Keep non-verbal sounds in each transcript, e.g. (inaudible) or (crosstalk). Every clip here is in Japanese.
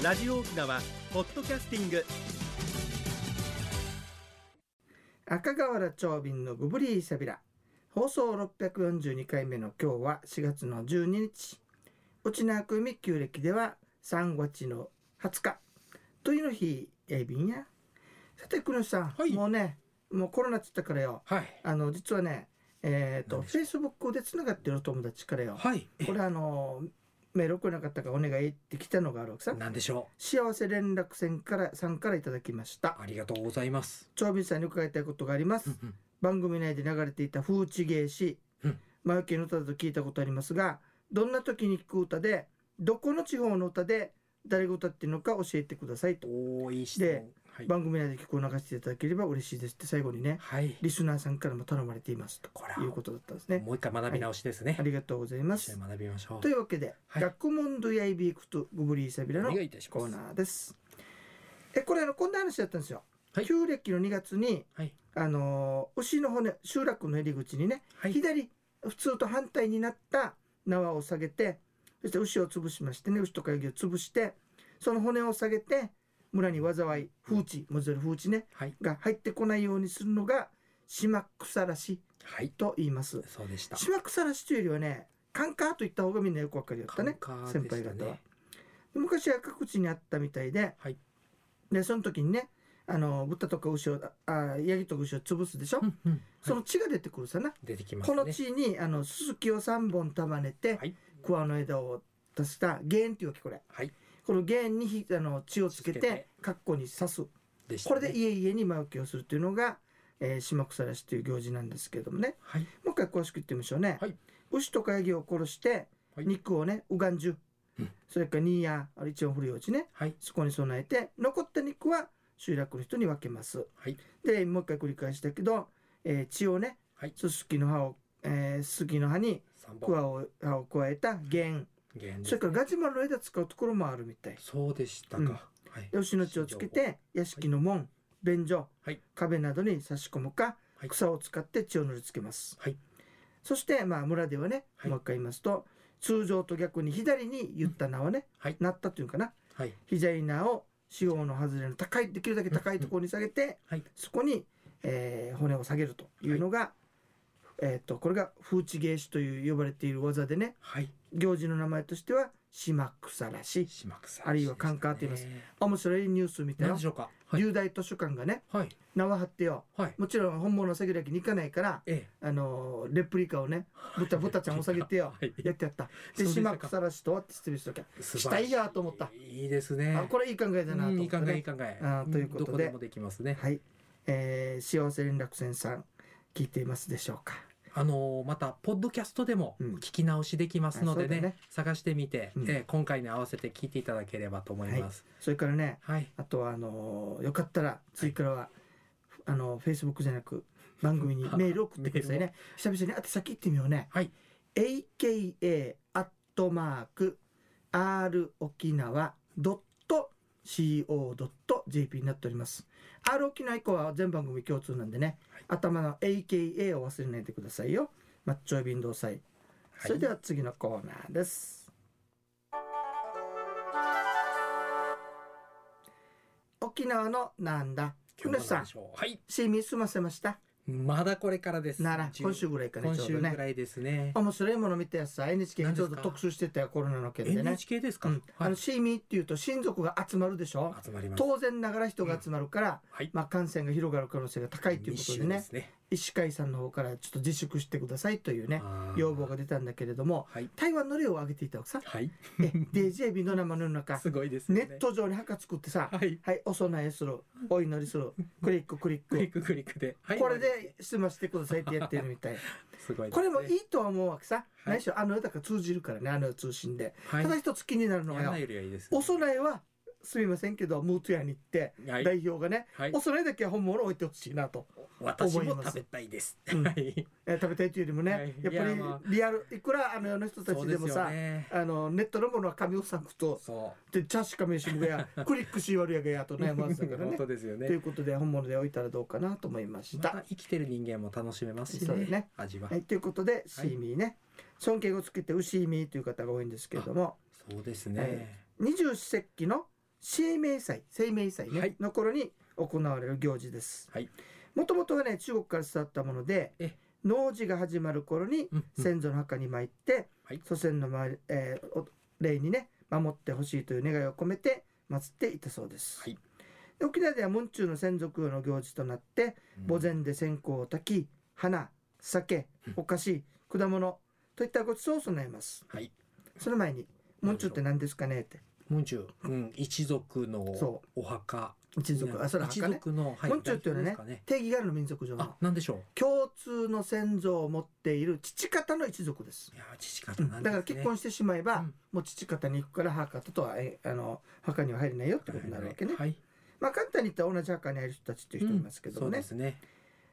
ラジオ沖縄ポッドキャスティング。赤瓦長瓶のグブリーサビラ。放送642回目の今日は4月の12日。内縄組旧暦では3月の20日。というの日やいびんや。さて国吉さん、はい。もうねもうコロナっつったからよ。はい。あの実はねえっ、と何でしょう。フェイスブックでつながってるお友達からよ。はい。これあのメール送れなかったからお願いって来たのがあるわけさなんでしょ幸せ連絡船からさんからいただきました。う。ありがとうございます。長瓶さんに伺いたいことがあります。番組内で流れていた風知芸詩うん。魔除けの歌だと聞いたことありますがどんな時に聞く歌でどこの地方の歌で誰が歌ってるのか教えてくださいと。おーいい質で問。はい。番組内で曲を流していただければ嬉しいですって最後にねはい。リスナーさんからも頼まれていますということだったんですねもう一回学び直しですね。ありがとうございます学びましょうと。いうわけで、はい学問ドヤイビークとグブリーサビラの。コーナーですえこれあのこんな話だったんですよ、はい旧暦の2月にはい。あのー牛の骨集落の入り口にねはい。左普通と反対になった縄を下げてそして牛を潰しましてね牛とかヤギを潰してその骨を下げて村に災い風地文字通り風地ねはい。が入ってこないようにするのが島草らしはい。と言いますそうでした。島草らしというよりはねカンカーと言った方がみんなよくわかるよったねカンカー先輩方はね。昔は各地にあったみたいで、はいでその時にねあの豚とか牛をあヤギとか牛を潰すでしょ、うんうんその血が出てくるさな、出てきますね。この地にあのススキを3本束ねて、はい桑の枝を足した弦っていうわけこれはい。この弦にひあの血をつけてて。格好に刺す。ね。これで家々に魔除けをするというのが、えー、島草らしという行事なんですけれどもね。はい。もう一回詳しく言ってみましょうね、はい。牛とかヤギを殺して、はい。肉をねうがんじゅ、うん。それからニーヤあれ一応古いおちね。はい。そこに備えて残った肉は集落の人に分けます。はい。でもう一回繰り返したけど、えー血をねはい。すすきの葉を、えー、すすきの葉に。桑を葉を加えた弦。弦ですそれからガジュマルの枝使うところもあるみたい。そうでしたうん。か。はい。で牛の血をつけて屋敷の門便所、はい。壁などに差し込むか、はい。草を使って血を塗りつけます、はい。そしてまあ村ではね、はい。もう一回言いますと通常と逆に左に言った名はね、はい。なったというかな。はい。左名を四方の外れの高いできるだけ高いところに下げて、はい。そこに、えー骨を下げるというのが、えー、とこれが風知芸師という呼ばれている技でねはい。行事の名前としては島草らし島草。あるいはカンカーと言います面白いニュースみたいな。雄大図書館がねはい。縄張ってよはい。もちろん本物の下げるわけにいかないからええ。あのーレプリカをね豚豚ちゃんを下げてよはいやってやったで島草らしとはって説明しときゃ素したいやと思ったいいですね。あこれいい考えだなとうんいい考えいい考え。あーということでどこでもできますね。はい、えー、幸せ連絡船さん聞いていますでしょうか？あのーまたポッドキャストでもうん。聞き直しできますのでね,、うだね。探してみて、うん。えー今回に合わせて聞いていただければと思います。それからねはい。あとはあのーよかったら次からは、あのフェイスブックじゃなく番組に (laughs) メールを送ってくださいね。久々に宛先言ってみようね。はい。aka アットマーク r 沖縄ドット co.jp になっております。R 沖縄以降は全番組共通なんでね、はい。頭の AKA を忘れないでくださいよ。マッチョイ便動祭それでは次のコーナーです、沖縄のなんだ？今日もふねさん。はい。シーミー済ませましたまだこれからです。なら10今週ぐらいかね今週ぐらいですね。面白いもの見たやつさ NHK がちょうど特集してたよコロナの件でね NHK ですか？うんあはいの。シーミーっていうと親族が集まるでしょ？集まります。当然ながら人が集まるから、はい。まあ、感染が広がる可能性が高いということでね。医師会さんの方からちょっと自粛してくださいというね要望が出たんだけれどもはい。台湾の例を挙げていたわけさはい。え DJB の生の中 (laughs) すごいですネね。ット上に墓作ってさはい。はいお供えするお祈りするクリッククリッククリッククリックで。はいこれで済ましてくださいってやってるみたい (laughs) すごいね。これもいいとは思うわけさはい何しろあの世だから通じるからねあの世通信ではい。ただ一つ気になるのがよいいいです。お供えはすみませんけどムート屋に行ってはい。代表がねはいお。供えだけは本物置いてほしいなと私も食べたいです。うんはい。えー食べたいというよりもね、はいやっぱりリアルいくらあの世の人たちでもさねあのネットのものは紙を割くとそでチャシカメシムがや (laughs) クリックし悪やがやとう。悩まずだから本ね。(laughs) 当ですよねという。ことで本物で置いたらどうかなと思いました。また生きてる人間も楽しめますしね。ね味はは。い、ということでシーミーね、尊敬をつけてウシーミーという方が多いんですけれどもそうですね。二十四節気の清明祭清明祭ね、はいの頃に行われる行事ですはいもともとはね中国から伝わったものでえ農事が始まる頃にうんうん。先祖の墓に参って、はい。祖先のえーお霊にね守ってほしいという願いを込めて祀っていたそうです、はい。で沖縄では文中の先祖供養の行事となって墓前で線香を焚き花酒うん。お菓子果物といったごちそうを備えます。はい。その前に文中って何ですかねって。文中、うん、一族のそお墓一族。あそれ一墓ね。族の、はい文中っていうのはね代表です定義があるの民族上あなんでしょう？共通の先祖を持っている父方の一族です。いや父方うんなんですね。だから結婚してしまえば、うん。もう父方に行くから母方とはえあの墓には入れないよってことになるわけね、はい。まあ簡単に言ったら同じ墓に入る人たちっていう人いますけどもね、そうですね。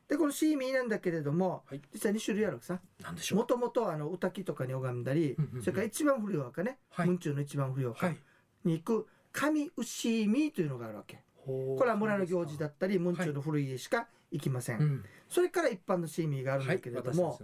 でこのシーミーなんだけれども、はい。実は2種類あるわけさなんでしょう？もともとあの歌木とかに拝んだり、うんうんうん。それから一番古いお墓ね、はい。文中の一番古いお墓はい。に行く神牛見というのがあるわけここれは村の行事だったり文中の古い家しか行きません、うんそれから一般のシーミーがあるんだけれども、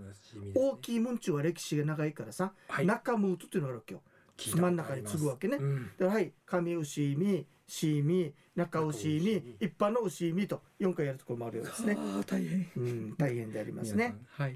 大いきい文中は歴史が長いからさ、はい。中ムートというのがあるわけよ真ん中に継ぐわけね。うん。だからはい神牛見シーミー中牛見見一般の牛見と4回やるところもあるようですね、大変。うん、大変でありますね。はい。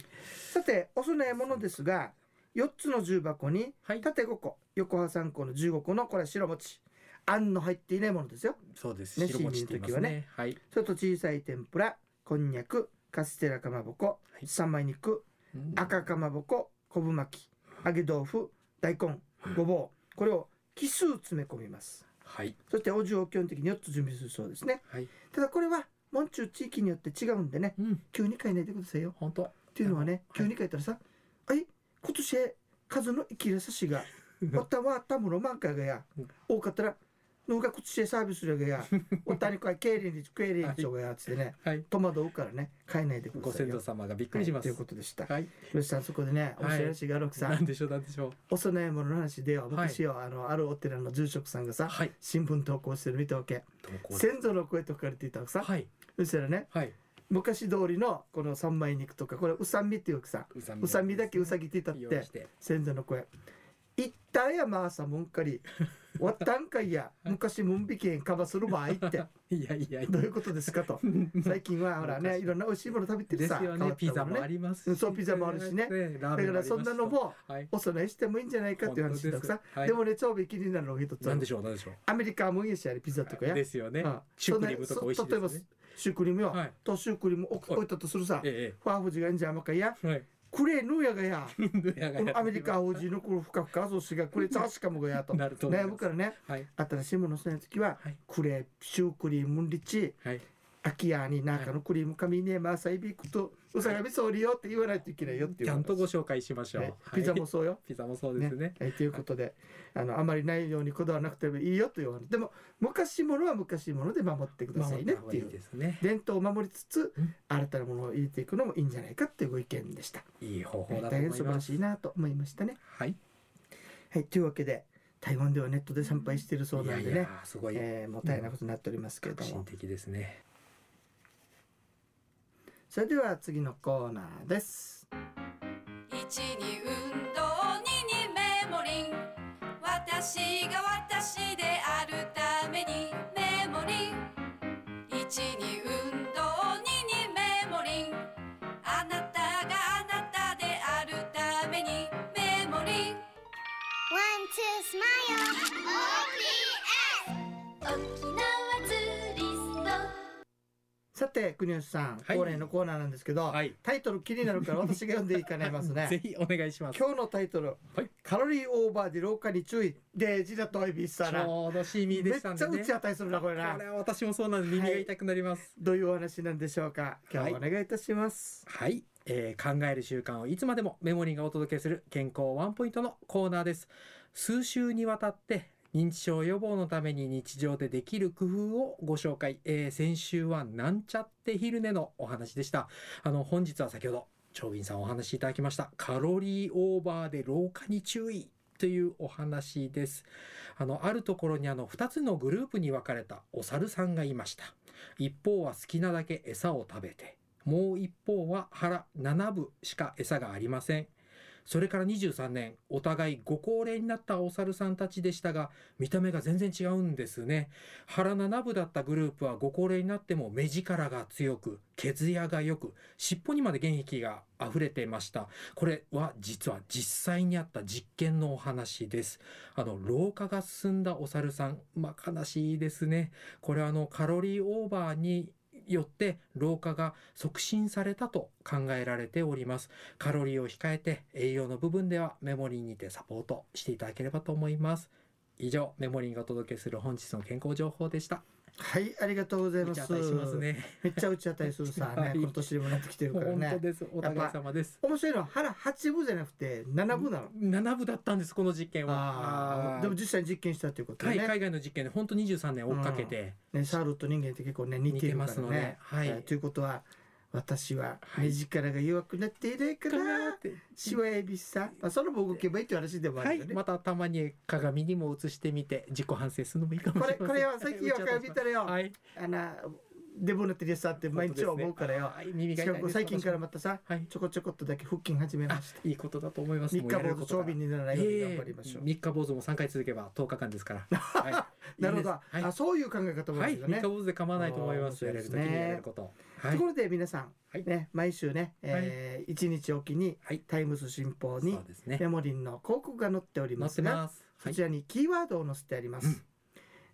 さてお供え物ですが4つの重箱にはい。縦5個横幅3個の15個のこれは白餅あんの入っていないものですよ。そうです。ね白餅って言います新年ね。はい。それと小さい天ぷらこんにゃくカステラかまぼこい。三枚肉うん。赤かまぼこ昆布巻き揚げ豆腐大根ごぼう。これを奇数詰め込みます。はい。そしてお重を基本的に4つ準備するそうですね。はい。ただこれは門中地域によって違うんでねうん。急に変えないでくださいよ。本当。っていうのはね、はい。急に書いたらさ「はい今年数の生きるさしがおっ (laughs) たはたむの満開がやうん。多かったらのが今年サービスるがや (laughs) おったにこい経理に経理にちょがやつってねはい。戸惑うからね変えないでくだごさいよ。先祖様がびっくりします。はいということでした。はい。よしさんそこでね面白い話があるわけさ、なんでしょうなんでしょう。お供え物の話では昔よ、あのあるお寺の住職さんがさはい。新聞投稿してる見たわけ。先祖の声と書かれていたわけさ、はい。そしたらねはい。昔通りのこの三枚肉とかこれうさみっていうさ。うさみだけうさぎって言ったって。先祖の声「いったやまあさもんかり。(laughs) わったんかいや。昔もんびけんかばする場合」って。(laughs) いやいやいどういうことですかと。最近はほらね (laughs) いろんな美味しいもの食べてるですさよね。ピザもありりますうんそうピザもあるしね。だからそんなのもはい。お供えしてもいいんじゃないかっていう話ださ。はいでもね超び気になるのが一つ。なんでしょうなんでしょう。アメリカもいいしあれピザとかや。ですよね。うん。シュークリームとか美味しいですね。シュークリームよ、はい。とシュークリーム置はい。たとするさ、えファーフジがいいんじゃんまかいや。えはいクレーヌーや。がや。アアメリカ王子のこのふかふかそうしがこれ確かもがやと。なると悩むからね。はい。新しいものする時ははい。クレープシュークリームリチ。はい秋やに中のクリーム紙ねまあサイビークとうさがみそうりよって言わないといけないよっていうちゃんとご紹介しましょう。ねはい。ピザもそうよ。(laughs) ピザもそうですね。はい、ということであのあまりないようにこだわらなくてもいいよというでも昔ものは昔もので守ってくださいね守っていう伝統を守りつつうん。新たなものを入れていくのもいいんじゃないかっていうご意見でした、いい方法だと大変素晴思い。ますらしいなと思いましたね。はい。はい。というわけで台湾ではネットで参拝しているそうなんでね。やすごい。えーもう大変なことになっておりますけれども、革新的ですねそれでは次のコーナーです。1に運動2にメモリン私が私であるためにメモリン1にて国吉さん、はい。恒例のコーナーなんですけど、はい。タイトル気になるから私が読んでいかないますね。(laughs) ぜひお願いします。今日のタイトル、はい。カロリーオーバーで老化に注意。デジだとエビスさちなょうどシミめっちゃでしたんでね。打ち当たりするなこれなこれは私もそうなんで耳が痛くなります。どういうお話なんでしょうか。今日お願いいたします、はい、えー考える習慣をいつまでもメモリーがお届けする健康ワンポイントのコーナーです。数週にわたって認知症予防のために日常でできる工夫をご紹介、えー先週はなんちゃって昼寝のお話でした。あの本日は先ほど長瓶さんお話しいただきました。カロリーオーバーで老化に注意というお話です。あのあるところにあの2つのグループに分かれたお猿さんがいました。一方は好きなだけ餌を食べてもう一方は腹7分しか餌がありません。それから23年お互いご高齢になったお猿さんたちでしたが見た目が全然違うんですね。腹七部だったグループはご高齢になっても目力が強く毛艶が良く尻尾にまで元気が溢れていました。これは実は実際にあった実験のお話です。あの老化が進んだお猿さんまあ悲しいですね。これはあのカロリーオーバーによって老化が促進されたと考えられております。カロリーを控えて栄養の部分ではメモリーにてサポートしていただければと思います。以上メモリーがお届けする本日の健康情報でした。はいありがとうございます。お茶しますね。めっちゃ打ち当たりするさ (laughs) ね、はいこの年にもなってきてるから本当ねです。お互い様です。面白いのは腹8分じゃなくて7分なの、7部だったんですこの実験は。でも実際に実験したということはい、でね,、海外の実験で本当23年追っかけて、ねシャーロット人間って結構ね似てるから似てますのでねはい。えーということは私ははい。目力が弱くなっていないから、しわエビさ、まあ、その分動けばいいっていう話でもあはいるよね、またたまに鏡にも映してみて自己反省するのもいいかもしこれれません。これは最近よく見たらよ、はい。あのデブなってるやつあって毎日思うからよ、はい、耳がしか痛いですも最近からまたさはい。ちょこちょこっとだけ腹筋始めまあした。いいことだと思います。三日坊主長瓶にならないように頑張りましょう、三日坊主も三回続けば10日間ですから。(laughs) はい、なるほど、いいですはい。あそういう考え方もあはい、るよね、三日坊主で構わないと思います。やれる時にやれること。はい。とこ。ろで皆さん、はい。ね毎週ね、えー一日おきにはい。タイムス新報に。メモリンの広告が載っておりますがます。はい。そち。らにキーワードを載せてあります、うん。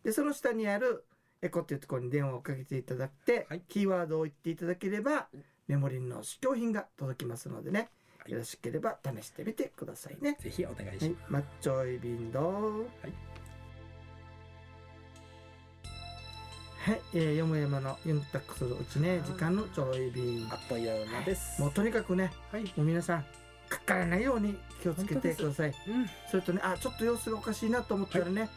でその下にあるエコっていうところに電話をかけていただいて、はい。キーワードを言っていただければメモリンの試供品が届きますのでね、はい。よろしければ試してみてくださいね、ぜひお願いはい。しま、マッチョイビンド。はい。はい、えー、よもやまのユンタックするうちね時間のちょい便。す。あっという間です。もうとにかくねはい。もう皆さんかからないように気をつけてください。うん。それとねあちょっと様子がおかしいなと思ったらね、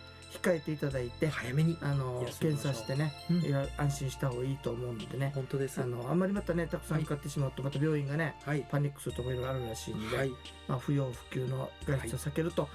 控えていただいて早めに。あの検査してね、うん安心した方がいいと思うのでね本当です。あのあんまりまたねたくさんかかってしまうとまた病院がねはい。パニックするところいろいろあるらしいんで、はい。まあ、不要不急の外出を避けると、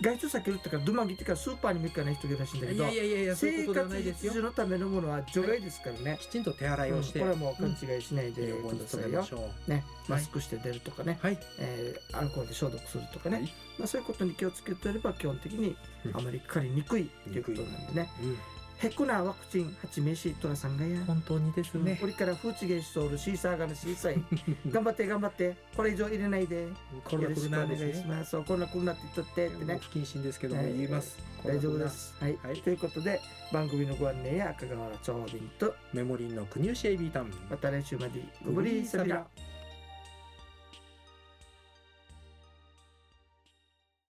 外出を避けるってからドゥマギってからスーパーにも行かない人がいるらしいんだけいどやいやいやい生活必。需のためのものは除外ですからね、きちんと手洗いをして。うんこれはもう勘違いしないでくださいよ。う。ね、マスクして出るとかね、はい。えーアルコールで消毒するとかね、はい。まあ、そういうことに気をつけてれば基本的にうん。あまりかかりにくいということなんでね、うんヘコなワクチン八名シートラさんがや、本当にですねこ。れからフーチゲーシソールシーサーガのシーサイ (laughs) 頑張って頑張ってこれ以上入れないでコロナ来るよろしくお願なんですね。いしますそうこんなこんなって言っとってってね不謹慎ですけどもはい言います。大丈夫で。すはい、はいということで番組のご案内や赤瓦長瓶とメモリーの国吉エビタン。また来週までごぶりーさび。